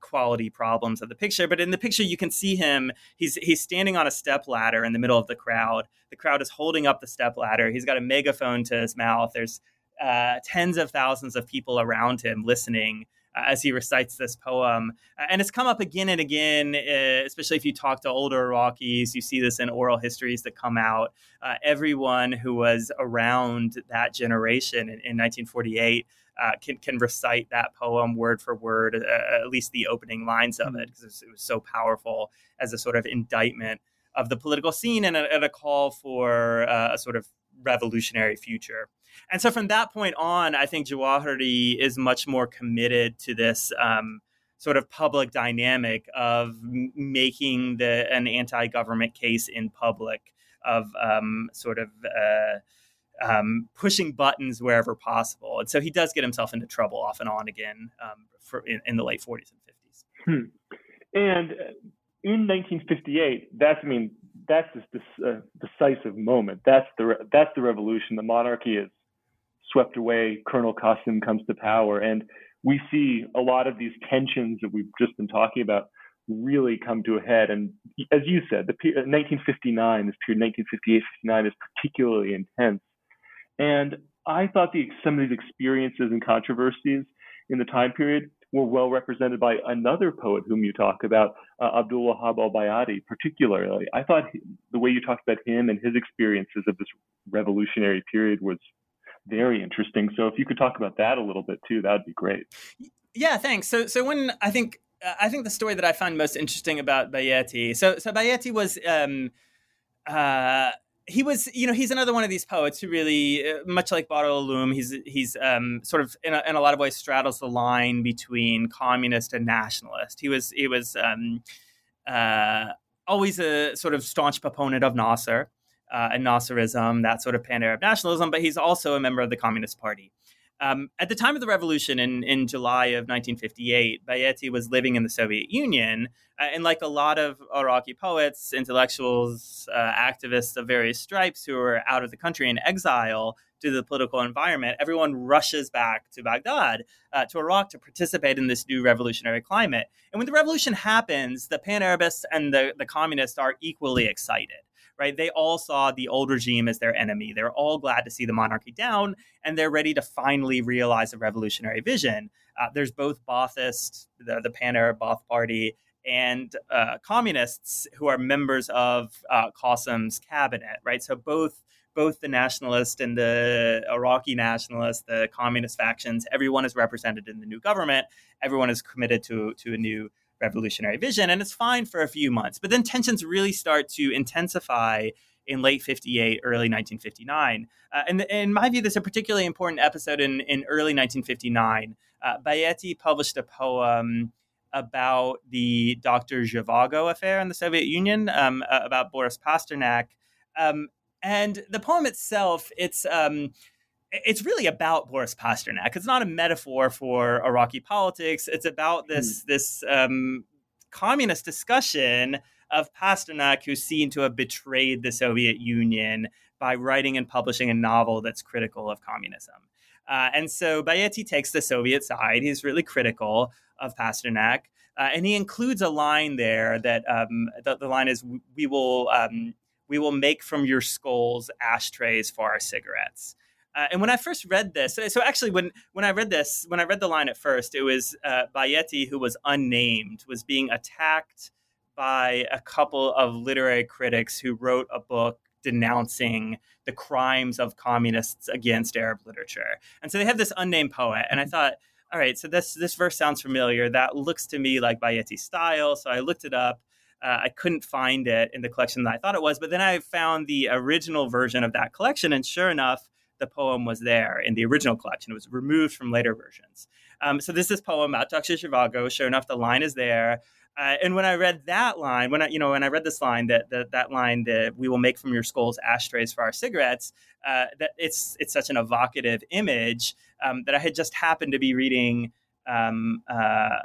quality problems of the picture. But in the picture, you can see him. He's he's standing on a step ladder in the middle of the crowd. The crowd is holding up the step ladder. He's got a megaphone to his mouth. There's uh, tens of thousands of people around him listening as he recites this poem. And it's come up again and again, uh, especially if you talk to older Iraqis. You see this in oral histories that come out. Uh, everyone who was around that generation in, in 1948 uh, can, can recite that poem word for word, uh, at least the opening lines of it, because it, was- it was so powerful as a sort of indictment of the political scene and a, and a call for uh, a sort of revolutionary future. And so from that point on, I think Jawahiri is much more committed to this um, sort of public dynamic of making the an anti-government case in public, of um, sort of uh, um, pushing buttons wherever possible. And so he does get himself into trouble off and on again um, for, in, in the late 40s and 50s. And uh, in 1958, that's I mean that's this, this uh, decisive moment. That's the re- that's the revolution. The monarchy is swept away. Colonel Qasim comes to power, and we see a lot of these tensions that we've just been talking about really come to a head. And as you said, the pe- 1959, this period 1958, 59 is particularly intense. And I thought the some of these experiences and controversies in the time period were well represented by another poet whom you talk about, uh, Abdul Wahab al Bayati, particularly. I thought he, the way you talked about him and his experiences of this revolutionary period was very interesting. So if you could talk about that a little bit too, that'd be great. Yeah, thanks. So, so when I think uh, I think the story that I find most interesting about Bayati. So, so Bayati was. Um, uh, he was, you know, he's another one of these poets who really, uh, much like al-Ulum, he's he's um, sort of in a, in a lot of ways straddles the line between communist and nationalist. He was he was um, uh, always a sort of staunch proponent of Nasser uh, and Nasserism, that sort of pan-Arab nationalism, but he's also a member of the Communist Party. Um, at the time of the revolution in, in July of 1958, Bayati was living in the Soviet Union. Uh, and like a lot of Iraqi poets, intellectuals, uh, activists of various stripes who were out of the country in exile, due to the political environment, everyone rushes back to Baghdad, uh, to Iraq, to participate in this new revolutionary climate. And when the revolution happens, the pan Arabists and the, the communists are equally excited right? They all saw the old regime as their enemy. They're all glad to see the monarchy down, and they're ready to finally realize a revolutionary vision. Uh, there's both Ba'athist, the, the Pan Arab Ba'ath Party, and uh, communists who are members of uh, cabinet, right? So both both the nationalist and the Iraqi nationalist, the communist factions, everyone is represented in the new government. Everyone is committed to to a new revolutionary vision, and it's fine for a few months. But then tensions really start to intensify in late 58, early 1959. Uh, and in my view, this is a particularly important episode in, in early 1959. Uh, published a poem about the Dr. Zhivago affair in the Soviet Union, um, uh, about Boris Pasternak. Um, and the poem itself, it's um, it's really about Boris Pasternak. It's not a metaphor for Iraqi politics. It's about this mm. this um, communist discussion of Pasternak, who's seen to have betrayed the Soviet Union by writing and publishing a novel that's critical of communism. Uh, and so Bayati takes the Soviet side. He's really critical of Pasternak. Uh, and he includes a line there that um, the, the, line is, "We will um, we will make from your skulls ashtrays for our cigarettes." Uh, and when I first read this, so actually when when I read this, when I read the line at first, it was uh, Bayati, who was unnamed, was being attacked by a couple of literary critics who wrote a book denouncing the crimes of communists against Arab literature. And so they have this unnamed poet, and I mm-hmm. thought, all right, so this this verse sounds familiar. That looks to me like Bayati's style. So I looked it up. Uh, I couldn't find it in the collection that I thought it was, but then I found the original version of that collection, and sure enough, the poem was there in the original collection. It was removed from later versions. Um, so this is poem about Dr. Zhivago. Sure enough, the line is there. Uh, and when I read that line, when I you know when I read this line that that, that line that we will make from your skulls ashtrays for our cigarettes, uh, that it's it's such an evocative image um, that I had just happened to be reading um, uh,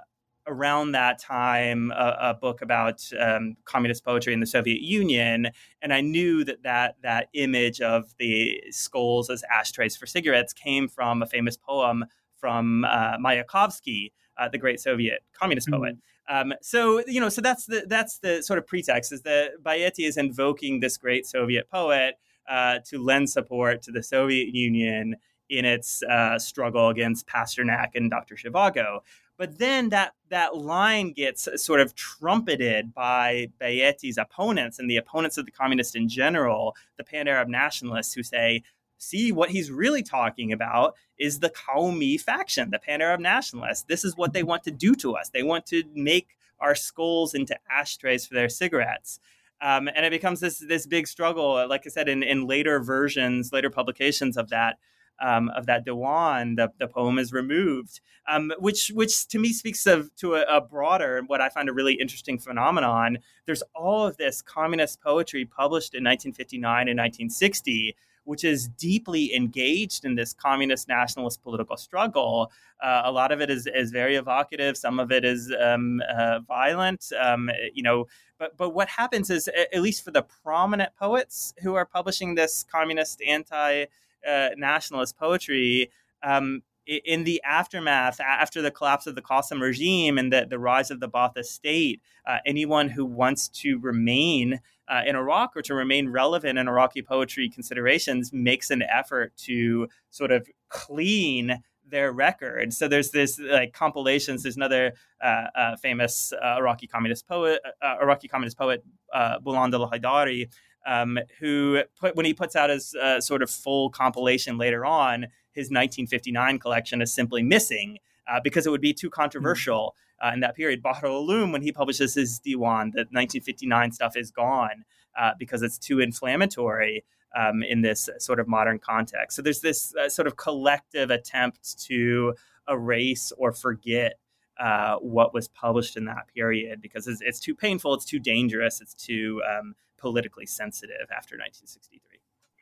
around that time a, a book about um, communist poetry in the Soviet Union, and I knew that that that image of the skulls as ashtrays for cigarettes came from a famous poem from uh, Mayakovsky, uh, the great Soviet communist mm-hmm. poet. Um, so you know, so that's the that's the sort of pretext is that Bayati is invoking this great Soviet poet uh, to lend support to the Soviet Union in its uh, struggle against Pasternak and Dr. Zhivago. But then that that line gets sort of trumpeted by Bayati's opponents and the opponents of the communists in general, the pan-Arab nationalists, who say see what he's really talking about is the Qaumi faction, the Pan Arab nationalists. This is what they want to do to us. They want to make our skulls into ashtrays for their cigarettes. Um, and it becomes this this big struggle. Like I said, in, in later versions, later publications of that um, of that Diwan, the, the poem is removed, um, which which to me speaks of to a, a broader what I find a really interesting phenomenon. There's all of this communist poetry published in 1959 and 1960 which is deeply engaged in this communist nationalist political struggle. Uh, a lot of it is, is very evocative. Some of it is um, uh, violent. Um, you know, but but what happens is, at least for the prominent poets who are publishing this communist anti-nationalist uh, nationalist poetry. Um, in the aftermath, after the collapse of the Qasim regime and the, the rise of the Ba'ath state, uh, anyone who wants to remain uh, in Iraq or to remain relevant in Iraqi poetry considerations makes an effort to sort of clean their record. So there's this like compilations. There's another uh, uh, famous Iraqi communist poet, Iraqi communist poet, Buland al-Haidari, um, who put when he puts out his sort of full compilation later on, his 1959 collection is simply missing because it would be too controversial. Mm-hmm uh, in that period. Bahr al-Ulum, when he publishes his Diwan, the 1959 stuff is gone uh, because it's too inflammatory um, in this sort of modern context. So there's this uh, sort of collective attempt to erase or forget uh, what was published in that period because it's, it's, too painful, it's too dangerous, it's too um, politically sensitive after 1963.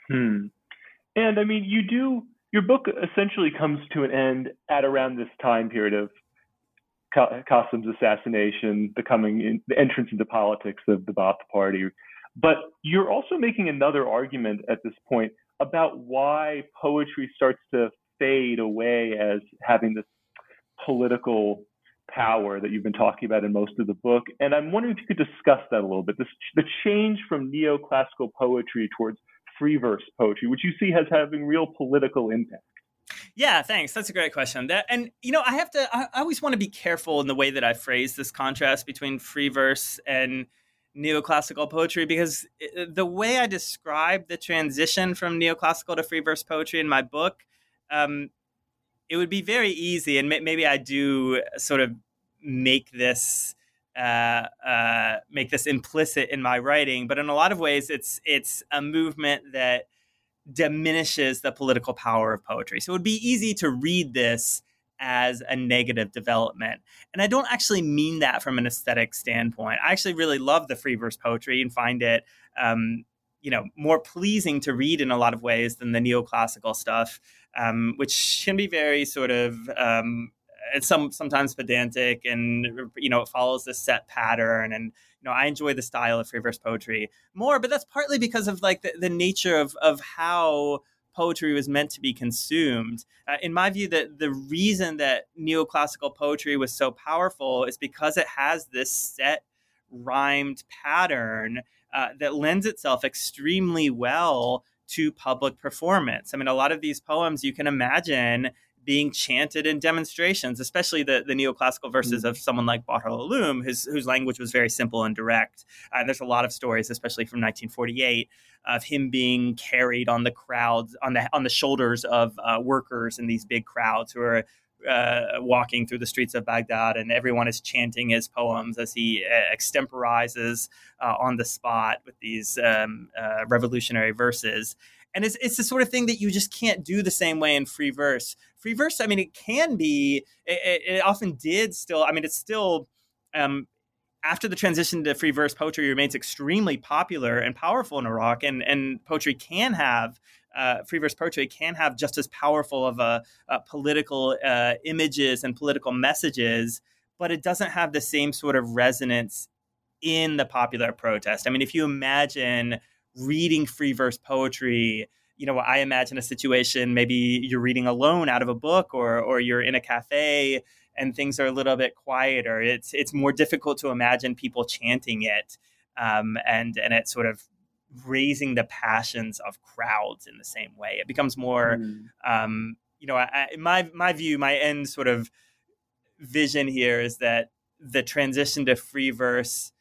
Hmm. And I mean, you do your book essentially comes to an end at around this time period of Qasim's assassination, becoming in, the entrance into politics of the Ba'ath Party. But you're also making another argument at this point, about why poetry starts to fade away as having this political power that you've been talking about in most of the book. And I'm wondering if you could discuss that a little bit. This, the change from neoclassical poetry towards free verse poetry, which you see has having real political impact. Yeah, thanks. That's a great question. That and you know, I have to. I, I always want to be careful in the way that I phrase this contrast between free verse and neoclassical poetry because the way I describe the transition from neoclassical to free verse poetry in my book, um, it would be very easy, and maybe I do sort of make this uh, uh, make this implicit in my writing, but in a lot of ways, it's it's a movement that diminishes the political power of poetry. So it would be easy to read this as a negative development. And I don't actually mean that from an aesthetic standpoint. I actually really love the free verse poetry and find it, um, you know, more pleasing to read in a lot of ways than the neoclassical stuff, um, which can be very sort of um, it's some sometimes pedantic and you know it follows this set pattern. And you know i enjoy the style of free verse poetry more but that's partly because of like the, the nature of of how poetry was meant to be consumed. Uh, in my view that the reason that neoclassical poetry was so powerful is because it has this set rhymed pattern uh, that lends itself extremely well to public performance. I mean, a lot of these poems you can imagine being chanted in demonstrations, especially the, the neoclassical verses of someone like Bahr el-Ulum, whose, whose language was very simple and direct. Uh, and there's a lot of stories, especially from 1948, of him being carried on the crowds, on the on the shoulders of uh, workers in these big crowds who are uh, walking through the streets of Baghdad, and everyone is chanting his poems as he uh, extemporizes uh, on the spot with these um, uh, revolutionary verses and it's it's the sort of thing that you just can't do the same way in free verse. Free verse, I mean, it can be. It, it often did still. I mean, it's still. Um, after the transition to free verse, poetry remains extremely popular and powerful in Iraq, and and poetry can have uh, free verse poetry can have just as powerful of a, a political uh, images and political messages, but it doesn't have the same sort of resonance in the popular protest. I mean, if you imagine reading free verse poetry you know i imagine a situation maybe you're reading alone out of a book or or you're in a cafe and things are a little bit quieter it's it's more difficult to imagine people chanting it um, and and it sort of raising the passions of crowds in the same way it becomes more mm. um, you know I, my my view my end sort of vision here is that the transition to free verse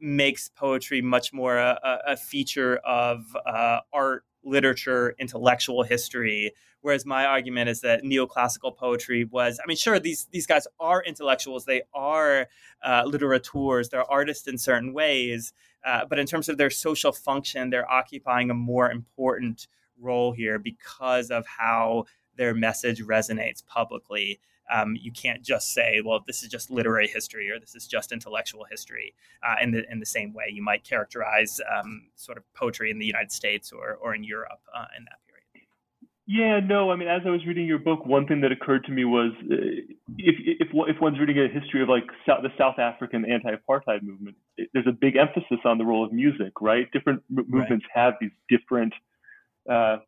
makes poetry much more a, a feature of uh, art, literature, intellectual history. Whereas my argument is that neoclassical poetry was, I mean, sure, these, these guys are intellectuals, they are uh, literateurs, they're artists in certain ways. Uh, but in terms of their social function, they're occupying a more important role here because of how their message resonates publicly. Um, you can't just say, well, this is just literary history or this is just intellectual history uh, in, the, in the same way you might characterize um, sort of poetry in the United States or, or in Europe uh, in that period. Yeah, no, I mean, as I was reading your book, one thing that occurred to me was uh, if, if, if one's reading a history of like South, the South African anti-apartheid movement, it, there's a big emphasis on the role of music, right? Different m- movements right. have these different uh,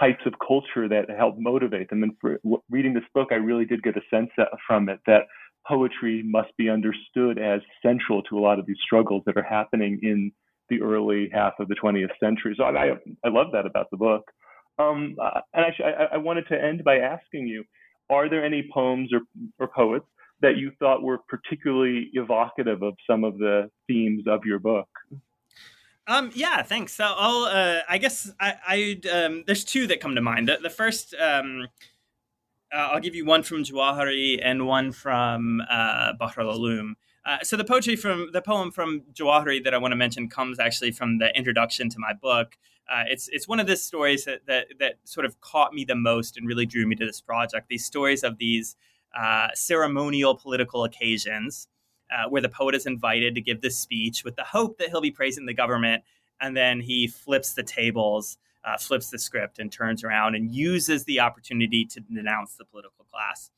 types of culture that help motivate them. And for reading this book, I really did get a sense from it that poetry must be understood as central to a lot of these struggles that are happening in the early half of the 20th century. So I, I love that about the book. Um, uh, and actually, I, I wanted to end by asking you, are there any poems or, or poets that you thought were particularly evocative of some of the themes of your book? Um, yeah, thanks. So I'll, uh, I guess I, I um, there's two that come to mind. The, the first, um, uh, I'll give you one from Jawahiri and one from uh, Bahr el-Ulum. Uh, so the poetry from the poem from Jawahiri that I want to mention comes actually from the introduction to my book. Uh, it's it's one of the stories that, that that sort of caught me the most and really drew me to this project. These stories of these uh, ceremonial political occasions uh, where the poet is invited to give this speech with the hope that he'll be praising the government. And then he flips the tables, uh, flips the script, and turns around and uses the opportunity to denounce the political class.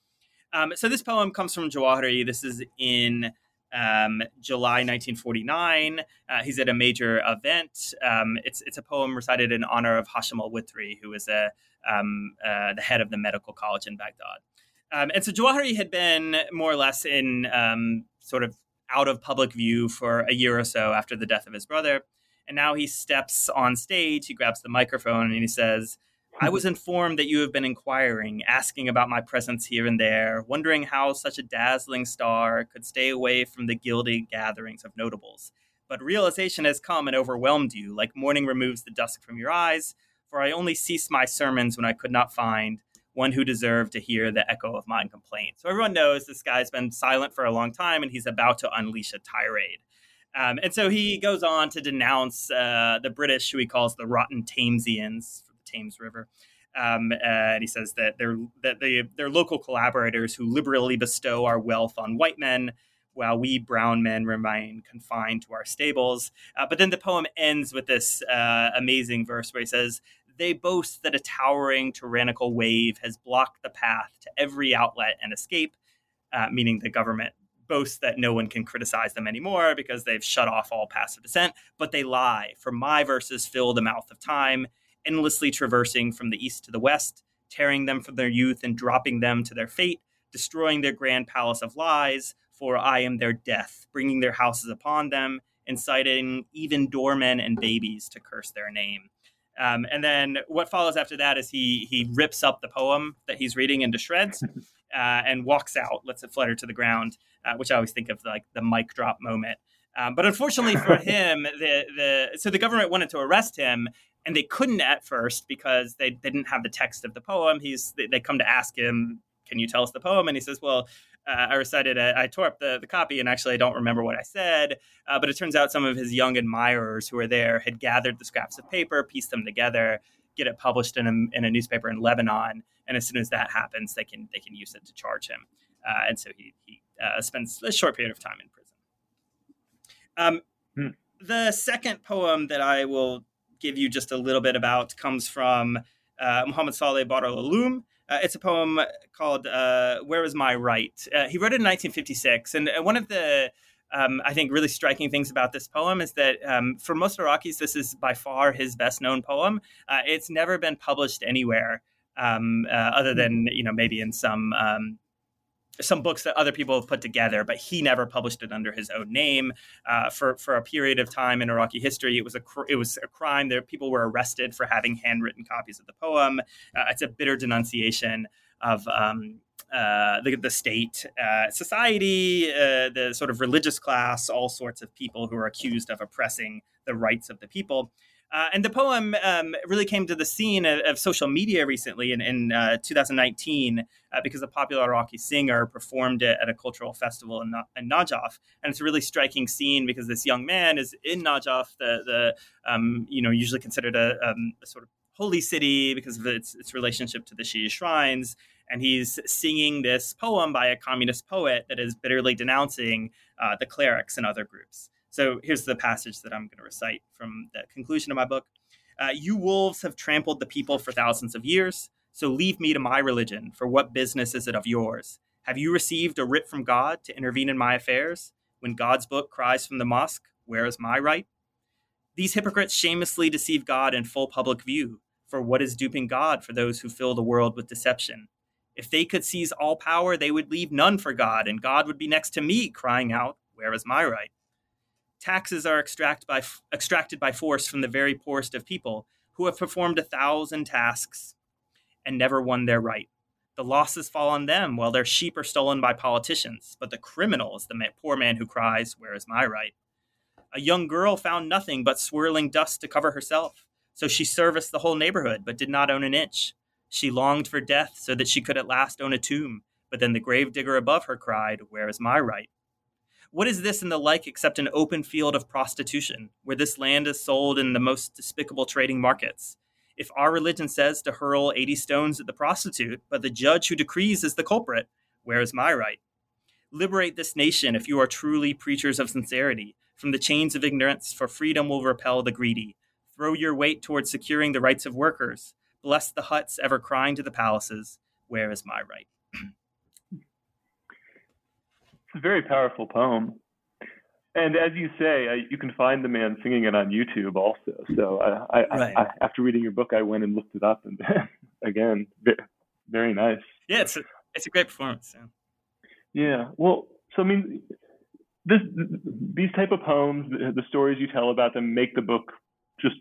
Um, so this poem comes from Jawahiri. This is in um, July 1949. Uh, he's at a major event. Um, it's it's a poem recited in honor of Hashim al Withri, who is a um, uh, the head of the medical college in Baghdad. Um, and so Jawahiri had been more or less in um, sort of out of public view for a year or so after the death of his brother. And now he steps on stage, he grabs the microphone, and he says, I was informed that you have been inquiring, asking about my presence here and there, wondering how such a dazzling star could stay away from the gilded gatherings of notables. But realization has come and overwhelmed you, like morning removes the dusk from your eyes, for I only ceased my sermons when I could not find one who deserved to hear the echo of my complaint. So everyone knows this guy's been silent for a long time and he's about to unleash a tirade. Um, and so he goes on to denounce uh, the British, who he calls the rotten Thamesians, Thames River. Um, and he says that they're that they they're local collaborators who liberally bestow our wealth on white men, while we brown men remain confined to our stables. Uh, but then the poem ends with this uh, amazing verse where he says, "They boast that a towering tyrannical wave has blocked the path to every outlet and escape." Uh, meaning the government boasts that no one can criticize them anymore because they've shut off all passive dissent, but they lie. For my verses fill the mouth of time endlessly traversing from the east to the west, tearing them from their youth and dropping them to their fate, destroying their grand palace of lies, for I am their death, bringing their houses upon them, inciting even doormen and babies to curse their name. Um, and then what follows after that is he he rips up the poem that he's reading into shreds <laughs> uh, and walks out, lets it flutter to the ground, uh, which I always think of like the mic drop moment. Um, but unfortunately for <laughs> him, the the so the government wanted to arrest him, and they couldn't at first because they, they didn't have the text of the poem. He's they, they, come to ask him, "Can you tell us the poem?" And he says, "Well." Uh, I recited it. I tore up the, the copy, and actually, I don't remember what I said. Uh, but it turns out some of his young admirers who were there had gathered the scraps of paper, pieced them together, get it published in a, in a newspaper in Lebanon. And as soon as that happens, they can they can use it to charge him. Uh, and so he he uh, spends a short period of time in prison. Um, hmm. The second poem that I will give you just a little bit about comes from uh, Muhammad Saleh Bahr al-Ulum. Uh, it's a poem called uh, "Where Is My Right." Uh, he wrote it in 1956, and uh, one of the um, I think really striking things about this poem is that um, for most Iraqis, this is by far his best known poem. Uh, it's never been published anywhere um, other than you know maybe in some um, some books that other people have put together, but he never published it under his own name. Uh, for for a period of time in Iraqi history, it was a cr- it was a crime. There, people were arrested for having handwritten copies of the poem. Uh, it's a bitter denunciation of um, uh, the, the state, uh, society, uh, the sort of religious class, all sorts of people who are accused of oppressing the rights of the people. Uh, and the poem um, really came to the scene of, of social media recently in, in uh, 2019 uh, because a popular Iraqi singer performed it at a cultural festival in, in, Najaf. And it's a really striking scene because this young man is in Najaf, the, the um, you know, usually considered a, um, a, sort of holy city because of its, its relationship to the Shia shrines. And he's singing this poem by a communist poet that is bitterly denouncing uh, the clerics and other groups. So here's the passage that I'm going to recite from the conclusion of my book. Uh, you wolves have trampled the people for thousands of years, so leave me to my religion, for what business is it of yours? Have you received a writ from God to intervene in my affairs? When God's book cries from the mosque, where is my right? These hypocrites shamelessly deceive God in full public view, for what is duping God for those who fill the world with deception? If they could seize all power, they would leave none for God, and God would be next to me, crying out, Where is my right? Taxes are extract by, extracted by force from the very poorest of people who have performed a thousand tasks and never won their right. The losses fall on them while their sheep are stolen by politicians, but the criminal is the poor man who cries, Where is my right? A young girl found nothing but swirling dust to cover herself, so she serviced the whole neighborhood but did not own an inch. She longed for death so that she could at last own a tomb, but then the gravedigger above her cried, Where is my right? What is this and the like except an open field of prostitution, where this land is sold in the most despicable trading markets? If our religion says to hurl 80 stones at the prostitute, but the judge who decrees is the culprit, where is my right? Liberate this nation if you are truly preachers of sincerity from the chains of ignorance, for freedom will repel the greedy. Throw your weight towards securing the rights of workers. Bless the huts ever crying to the palaces, where is my right? A very powerful poem. and as you say, I, you can find the man singing it on YouTube also. So I, I, right. I, after reading your book, I went and looked it up, and <laughs> again, very nice. Yeah, it's a, it's a great performance. Yeah. yeah. Well, so I mean, this these type of poems, the, the stories you tell about them, make the book just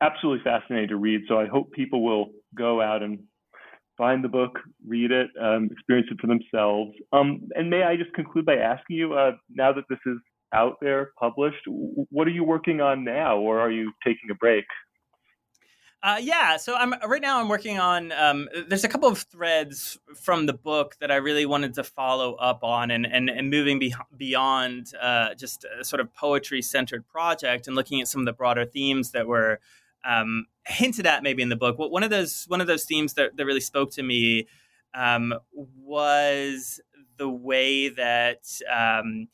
absolutely fascinating to read. So I hope people will go out and find the book, read it, um, experience it for themselves. Um, and may I just conclude by asking you, uh, now that this is out there, published, what are you working on now, or are you taking a break? Uh, yeah, so I'm right now. I'm working on. Um, there's a couple of threads from the book that I really wanted to follow up on, and and, and moving be- beyond uh, just a sort of poetry centered project, and looking at some of the broader themes that were um, hinted at maybe in the book. One of those one of those themes that, that really spoke to me um, was the way that um,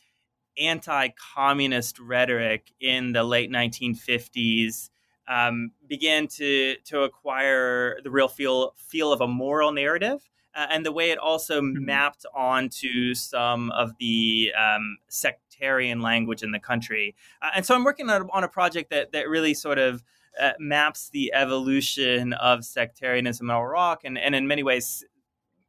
anti-communist rhetoric in the late 1950s um, began to to acquire the real feel feel of a moral narrative. Uh, and the way it also mm-hmm. mapped onto some of the um, sectarian language in the country. Uh, and so I'm working on, on a project that that really sort of uh, maps the evolution of sectarianism in Iraq, and, and in many ways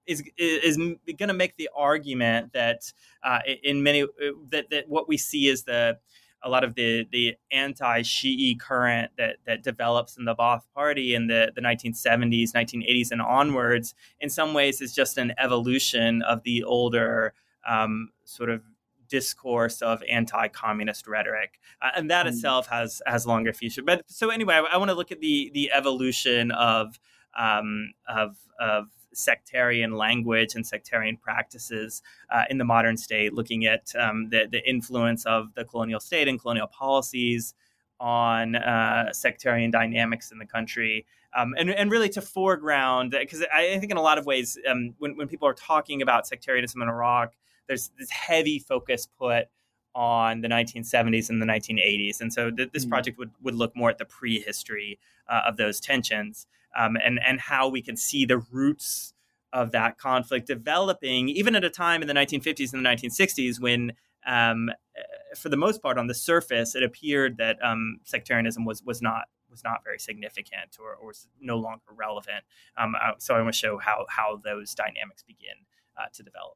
is is going to make the argument that uh, in many uh, that that what we see is the a lot of the the anti-Shi'i current that that develops in the Ba'ath Party in the, the 1970s, 1980s, and onwards, in some ways, is just an evolution of the older um, sort of discourse of anti-communist rhetoric, uh, and that mm. itself has has longer future. But so anyway, I, I want to look at the the evolution of um, of of sectarian language and sectarian practices uh, in the modern state, looking at um, the, the influence of the colonial state and colonial policies on uh, sectarian dynamics in the country. Um, and, and really to foreground, because I, I, think in a lot of ways, um, when, when people are talking about sectarianism in Iraq, there's this heavy focus put on the 1970s and the 1980s. And so th- this mm-hmm. project would, would look more at the prehistory uh, of those tensions um, and, and how we can see the roots of that conflict developing, even at a time in the 1950s and the 1960s when, um, eh, for the most part, on the surface, it appeared that um, sectarianism was, was not was not very significant or, or was no longer relevant. Um, uh, so I want to show how how those dynamics begin uh, to develop.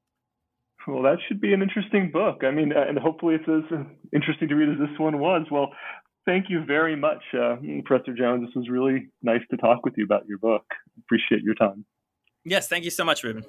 Well, that should be an interesting book. I mean, and hopefully it's as interesting to read as this one was. Well, thank you very much, uh, Professor Jones. This was really nice to talk with you about your book. Appreciate your time. Yes, thank you so much, Ruben.